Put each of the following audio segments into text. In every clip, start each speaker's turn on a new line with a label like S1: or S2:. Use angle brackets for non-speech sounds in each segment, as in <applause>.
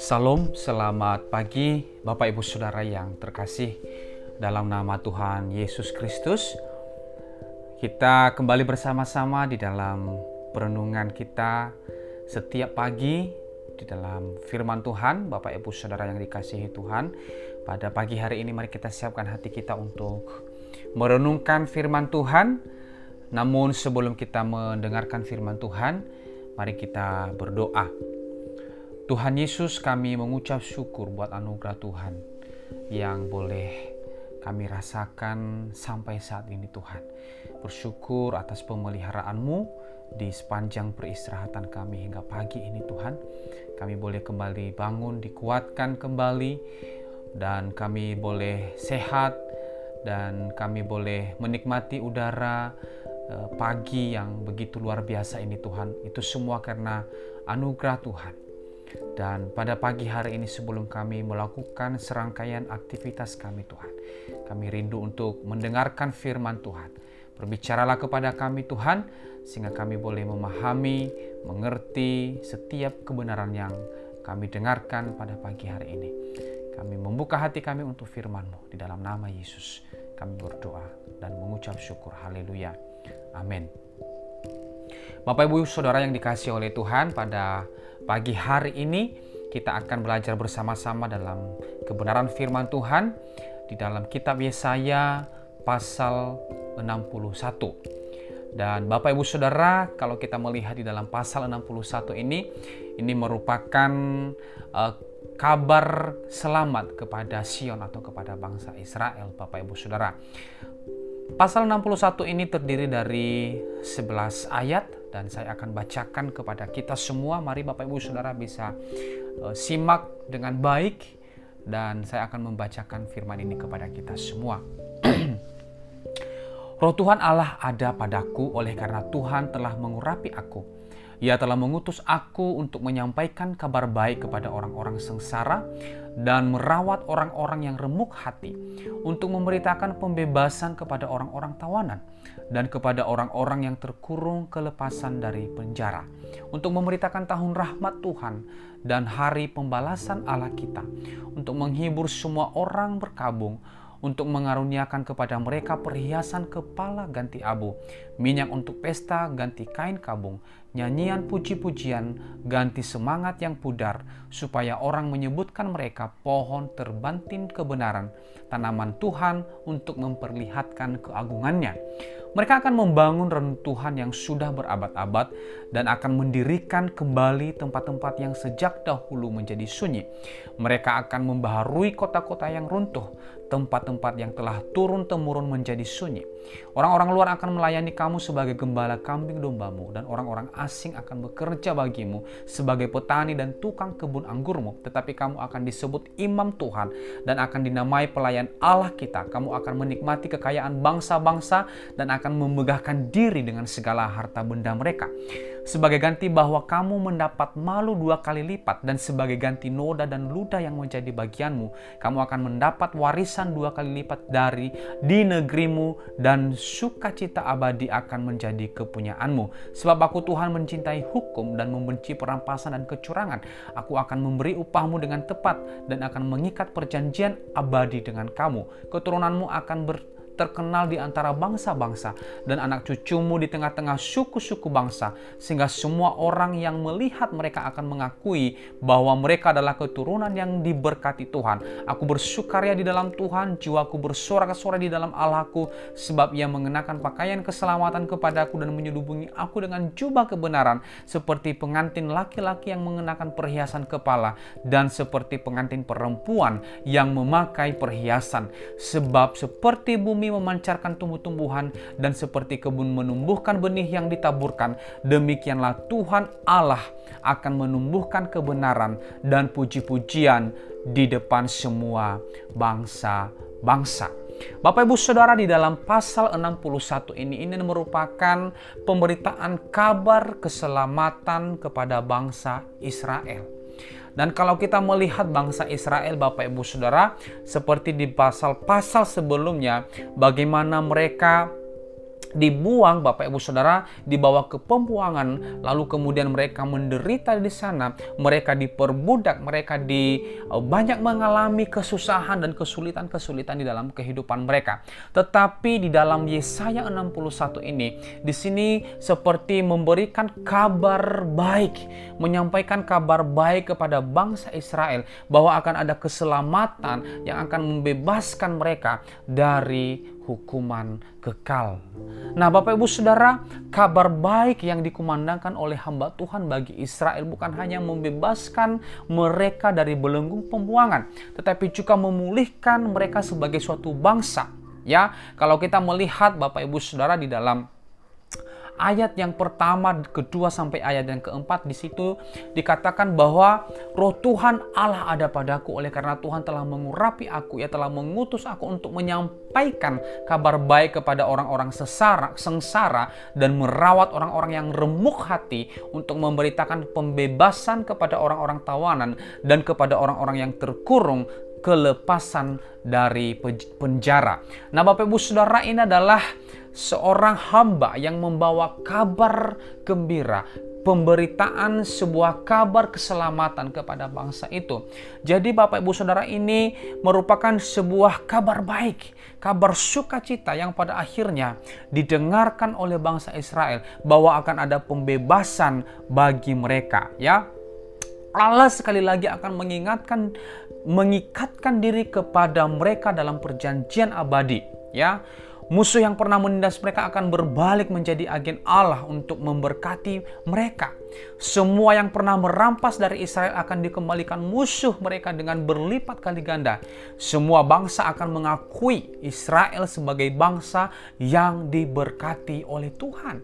S1: Salam, selamat pagi Bapak Ibu Saudara yang terkasih dalam nama Tuhan Yesus Kristus. Kita kembali bersama-sama di dalam perenungan kita setiap pagi di dalam firman Tuhan, Bapak Ibu Saudara yang dikasihi Tuhan. Pada pagi hari ini mari kita siapkan hati kita untuk merenungkan firman Tuhan. Namun sebelum kita mendengarkan firman Tuhan, mari kita berdoa. Tuhan Yesus kami mengucap syukur buat anugerah Tuhan yang boleh kami rasakan sampai saat ini Tuhan. Bersyukur atas pemeliharaanmu di sepanjang peristirahatan kami hingga pagi ini Tuhan. Kami boleh kembali bangun, dikuatkan kembali dan kami boleh sehat dan kami boleh menikmati udara pagi yang begitu luar biasa ini Tuhan. Itu semua karena anugerah Tuhan. Dan pada pagi hari ini sebelum kami melakukan serangkaian aktivitas kami Tuhan, kami rindu untuk mendengarkan firman Tuhan. Berbicaralah kepada kami Tuhan, sehingga kami boleh memahami, mengerti setiap kebenaran yang kami dengarkan pada pagi hari ini. Kami membuka hati kami untuk firman-Mu di dalam nama Yesus. Kami berdoa dan mengucap syukur. Haleluya. Amin. Bapak Ibu Saudara yang dikasih oleh Tuhan pada Pagi hari ini kita akan belajar bersama-sama dalam kebenaran firman Tuhan di dalam kitab Yesaya pasal 61. Dan Bapak Ibu Saudara, kalau kita melihat di dalam pasal 61 ini, ini merupakan uh, kabar selamat kepada Sion atau kepada bangsa Israel, Bapak Ibu Saudara. Pasal 61 ini terdiri dari 11 ayat dan saya akan bacakan kepada kita semua. Mari Bapak Ibu Saudara bisa uh, simak dengan baik dan saya akan membacakan firman ini kepada kita semua. <clears throat> Roh Tuhan Allah ada padaku oleh karena Tuhan telah mengurapi aku ia telah mengutus aku untuk menyampaikan kabar baik kepada orang-orang sengsara dan merawat orang-orang yang remuk hati, untuk memberitakan pembebasan kepada orang-orang tawanan dan kepada orang-orang yang terkurung kelepasan dari penjara, untuk memberitakan tahun rahmat Tuhan dan hari pembalasan Allah kita, untuk menghibur semua orang berkabung, untuk mengaruniakan kepada mereka perhiasan kepala ganti abu, minyak untuk pesta ganti kain kabung, nyanyian puji-pujian ganti semangat yang pudar, supaya orang menyebutkan mereka pohon terbantin kebenaran, tanaman Tuhan untuk memperlihatkan keagungannya. Mereka akan membangun rentuhan yang sudah berabad-abad dan akan mendirikan kembali tempat-tempat yang sejak dahulu menjadi sunyi. Mereka akan membaharui kota-kota yang runtuh, tempat-tempat yang telah turun-temurun menjadi sunyi. Orang-orang luar akan melayani kamu sebagai gembala kambing dombamu dan orang-orang asing akan bekerja bagimu sebagai petani dan tukang kebun anggurmu. Tetapi kamu akan disebut imam Tuhan dan akan dinamai pelayan Allah kita. Kamu akan menikmati kekayaan bangsa-bangsa dan akan memegahkan diri dengan segala harta benda mereka sebagai ganti bahwa kamu mendapat malu dua kali lipat dan sebagai ganti noda dan luda yang menjadi bagianmu kamu akan mendapat warisan dua kali lipat dari di negerimu dan sukacita abadi akan menjadi kepunyaanmu. Sebab aku Tuhan mencintai hukum dan membenci perampasan dan kecurangan. Aku akan memberi upahmu dengan tepat dan akan mengikat perjanjian abadi dengan kamu. Keturunanmu akan ber terkenal di antara bangsa-bangsa dan anak cucumu di tengah-tengah suku-suku bangsa sehingga semua orang yang melihat mereka akan mengakui bahwa mereka adalah keturunan yang diberkati Tuhan. Aku bersukaria di dalam Tuhan, jiwaku bersorak-sorai di dalam Allahku sebab ia mengenakan pakaian keselamatan kepadaku dan menyelubungi aku dengan jubah kebenaran seperti pengantin laki-laki yang mengenakan perhiasan kepala dan seperti pengantin perempuan yang memakai perhiasan sebab seperti bumi bumi memancarkan tumbuh-tumbuhan dan seperti kebun menumbuhkan benih yang ditaburkan, demikianlah Tuhan Allah akan menumbuhkan kebenaran dan puji-pujian di depan semua bangsa-bangsa. Bapak Ibu Saudara di dalam pasal 61 ini ini merupakan pemberitaan kabar keselamatan kepada bangsa Israel. Dan kalau kita melihat bangsa Israel, Bapak Ibu Saudara, seperti di pasal-pasal sebelumnya, bagaimana mereka dibuang Bapak Ibu Saudara dibawa ke pembuangan. Lalu kemudian mereka menderita di sana. Mereka diperbudak mereka di uh, banyak mengalami kesusahan dan kesulitan-kesulitan di dalam kehidupan mereka. Tetapi di dalam Yesaya 61 ini di sini seperti memberikan kabar baik menyampaikan kabar baik kepada bangsa Israel bahwa akan ada keselamatan yang akan membebaskan mereka dari hukuman kekal. Nah, Bapak Ibu Saudara, kabar baik yang dikumandangkan oleh hamba Tuhan bagi Israel bukan hanya membebaskan mereka dari belenggu pembuangan, tetapi juga memulihkan mereka sebagai suatu bangsa. Ya, kalau kita melihat Bapak Ibu Saudara di dalam ayat yang pertama, kedua sampai ayat yang keempat di situ dikatakan bahwa roh Tuhan Allah ada padaku oleh karena Tuhan telah mengurapi aku, ia telah mengutus aku untuk menyampaikan kabar baik kepada orang-orang sesara, sengsara dan merawat orang-orang yang remuk hati untuk memberitakan pembebasan kepada orang-orang tawanan dan kepada orang-orang yang terkurung kelepasan dari penjara. Nah, Bapak Ibu Saudara, ini adalah seorang hamba yang membawa kabar gembira, pemberitaan sebuah kabar keselamatan kepada bangsa itu. Jadi Bapak Ibu Saudara ini merupakan sebuah kabar baik, kabar sukacita yang pada akhirnya didengarkan oleh bangsa Israel bahwa akan ada pembebasan bagi mereka, ya. Allah sekali lagi akan mengingatkan mengikatkan diri kepada mereka dalam perjanjian abadi, ya Musuh yang pernah menindas mereka akan berbalik menjadi agen Allah untuk memberkati mereka. Semua yang pernah merampas dari Israel akan dikembalikan musuh mereka dengan berlipat kali ganda. Semua bangsa akan mengakui Israel sebagai bangsa yang diberkati oleh Tuhan.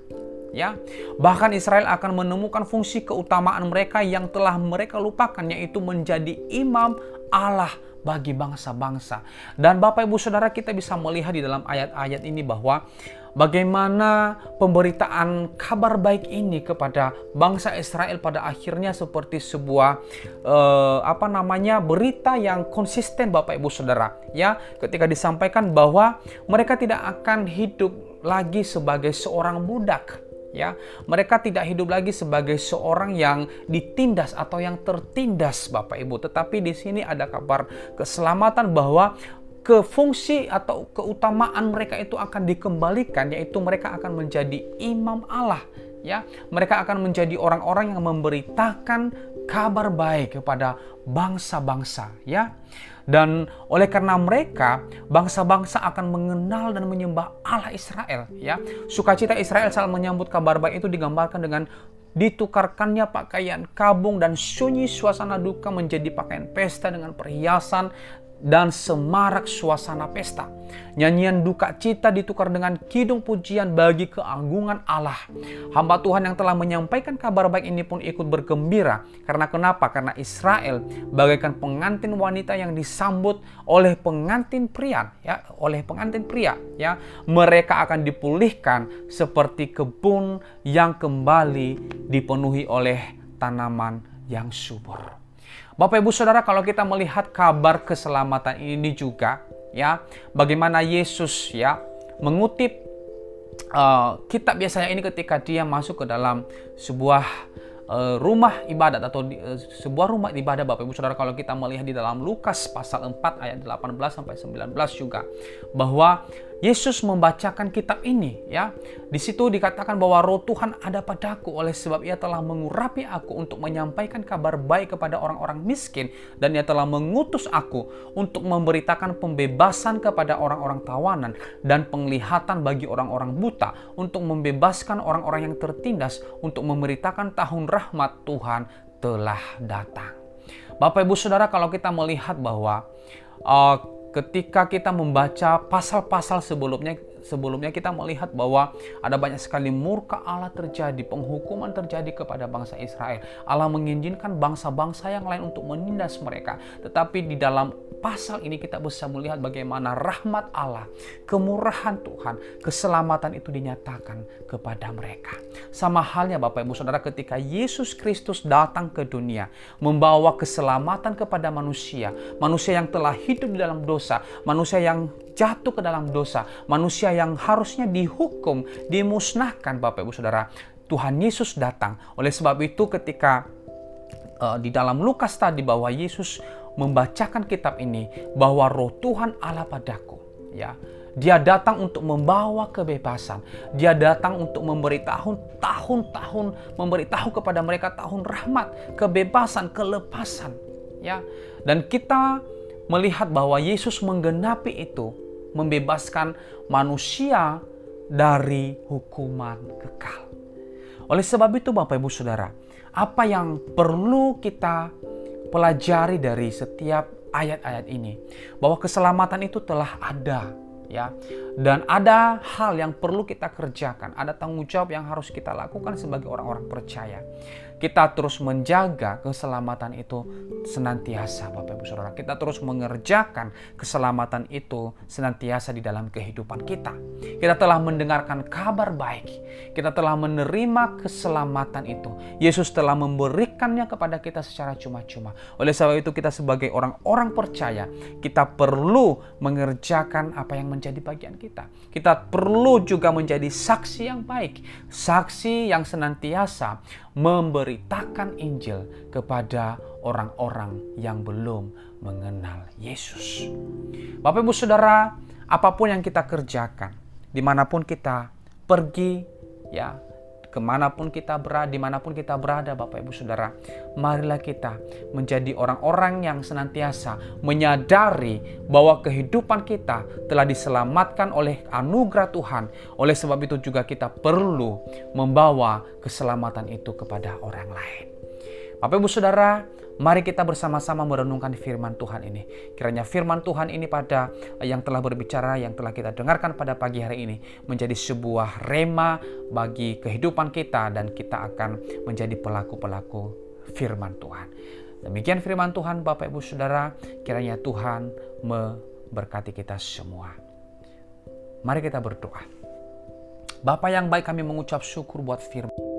S1: Ya, bahkan Israel akan menemukan fungsi keutamaan mereka yang telah mereka lupakan yaitu menjadi imam Allah bagi bangsa-bangsa. Dan Bapak Ibu Saudara kita bisa melihat di dalam ayat-ayat ini bahwa bagaimana pemberitaan kabar baik ini kepada bangsa Israel pada akhirnya seperti sebuah eh, apa namanya berita yang konsisten Bapak Ibu Saudara ya ketika disampaikan bahwa mereka tidak akan hidup lagi sebagai seorang budak ya mereka tidak hidup lagi sebagai seorang yang ditindas atau yang tertindas Bapak Ibu. Tetapi di sini ada kabar keselamatan bahwa ke fungsi atau keutamaan mereka itu akan dikembalikan yaitu mereka akan menjadi imam Allah. Ya mereka akan menjadi orang-orang yang memberitakan kabar baik kepada bangsa-bangsa. Ya dan oleh karena mereka bangsa-bangsa akan mengenal dan menyembah Allah Israel ya. Sukacita Israel saat menyambut kabar baik itu digambarkan dengan ditukarkannya pakaian kabung dan sunyi suasana duka menjadi pakaian pesta dengan perhiasan dan semarak suasana pesta. Nyanyian duka cita ditukar dengan kidung pujian bagi keagungan Allah. Hamba Tuhan yang telah menyampaikan kabar baik ini pun ikut bergembira. Karena kenapa? Karena Israel bagaikan pengantin wanita yang disambut oleh pengantin pria, ya, oleh pengantin pria, ya. Mereka akan dipulihkan seperti kebun yang kembali dipenuhi oleh tanaman yang subur. Bapak Ibu Saudara, kalau kita melihat kabar keselamatan ini juga ya, bagaimana Yesus ya mengutip uh, kitab biasanya ini ketika dia masuk ke dalam sebuah uh, rumah ibadat atau di, uh, sebuah rumah ibadah Bapak Ibu Saudara kalau kita melihat di dalam Lukas pasal 4 ayat 18 sampai 19 juga bahwa Yesus membacakan kitab ini ya. Di situ dikatakan bahwa roh Tuhan ada padaku oleh sebab ia telah mengurapi aku untuk menyampaikan kabar baik kepada orang-orang miskin dan ia telah mengutus aku untuk memberitakan pembebasan kepada orang-orang tawanan dan penglihatan bagi orang-orang buta untuk membebaskan orang-orang yang tertindas untuk memberitakan tahun rahmat Tuhan telah datang. Bapak Ibu Saudara kalau kita melihat bahwa uh, ketika kita membaca pasal-pasal sebelumnya sebelumnya kita melihat bahwa ada banyak sekali murka Allah terjadi, penghukuman terjadi kepada bangsa Israel. Allah mengizinkan bangsa-bangsa yang lain untuk menindas mereka. Tetapi di dalam pasal ini kita bisa melihat bagaimana rahmat Allah, kemurahan Tuhan, keselamatan itu dinyatakan kepada mereka. Sama halnya Bapak Ibu Saudara ketika Yesus Kristus datang ke dunia membawa keselamatan kepada manusia, manusia yang telah hidup di dalam dosa, manusia yang jatuh ke dalam dosa, manusia yang harusnya dihukum, dimusnahkan Bapak Ibu Saudara. Tuhan Yesus datang. Oleh sebab itu ketika uh, di dalam Lukas tadi bahwa Yesus membacakan kitab ini bahwa roh Tuhan Allah padaku ya dia datang untuk membawa kebebasan. Dia datang untuk memberi tahun, tahun-tahun, memberitahu kepada mereka tahun rahmat, kebebasan, kelepasan. Ya, dan kita melihat bahwa Yesus menggenapi itu, membebaskan manusia dari hukuman kekal. Oleh sebab itu, Bapak Ibu Saudara, apa yang perlu kita pelajari dari setiap ayat-ayat ini bahwa keselamatan itu telah ada ya dan ada hal yang perlu kita kerjakan ada tanggung jawab yang harus kita lakukan sebagai orang-orang percaya kita terus menjaga keselamatan itu senantiasa Bapak Ibu Saudara. Kita terus mengerjakan keselamatan itu senantiasa di dalam kehidupan kita. Kita telah mendengarkan kabar baik. Kita telah menerima keselamatan itu. Yesus telah memberikannya kepada kita secara cuma-cuma. Oleh sebab itu kita sebagai orang-orang percaya, kita perlu mengerjakan apa yang menjadi bagian kita. Kita perlu juga menjadi saksi yang baik, saksi yang senantiasa memberitakan Injil kepada orang-orang yang belum mengenal Yesus. Bapak Ibu Saudara, apa pun yang kita kerjakan, di mana pun kita pergi, ya ke mana pun kita berada, di mana pun kita berada, Bapak Ibu Saudara, marilah kita menjadi orang-orang yang senantiasa menyadari bahwa kehidupan kita telah diselamatkan oleh anugerah Tuhan. Oleh sebab itu juga kita perlu membawa keselamatan itu kepada orang lain. Bapak Ibu Saudara, Mari kita bersama-sama merenungkan firman Tuhan ini. Kiranya firman Tuhan ini pada yang telah berbicara, yang telah kita dengarkan pada pagi hari ini menjadi sebuah rema bagi kehidupan kita dan kita akan menjadi pelaku-pelaku firman Tuhan. Demikian firman Tuhan Bapak Ibu Saudara, kiranya Tuhan memberkati kita semua. Mari kita berdoa. Bapak yang baik kami mengucap syukur buat firman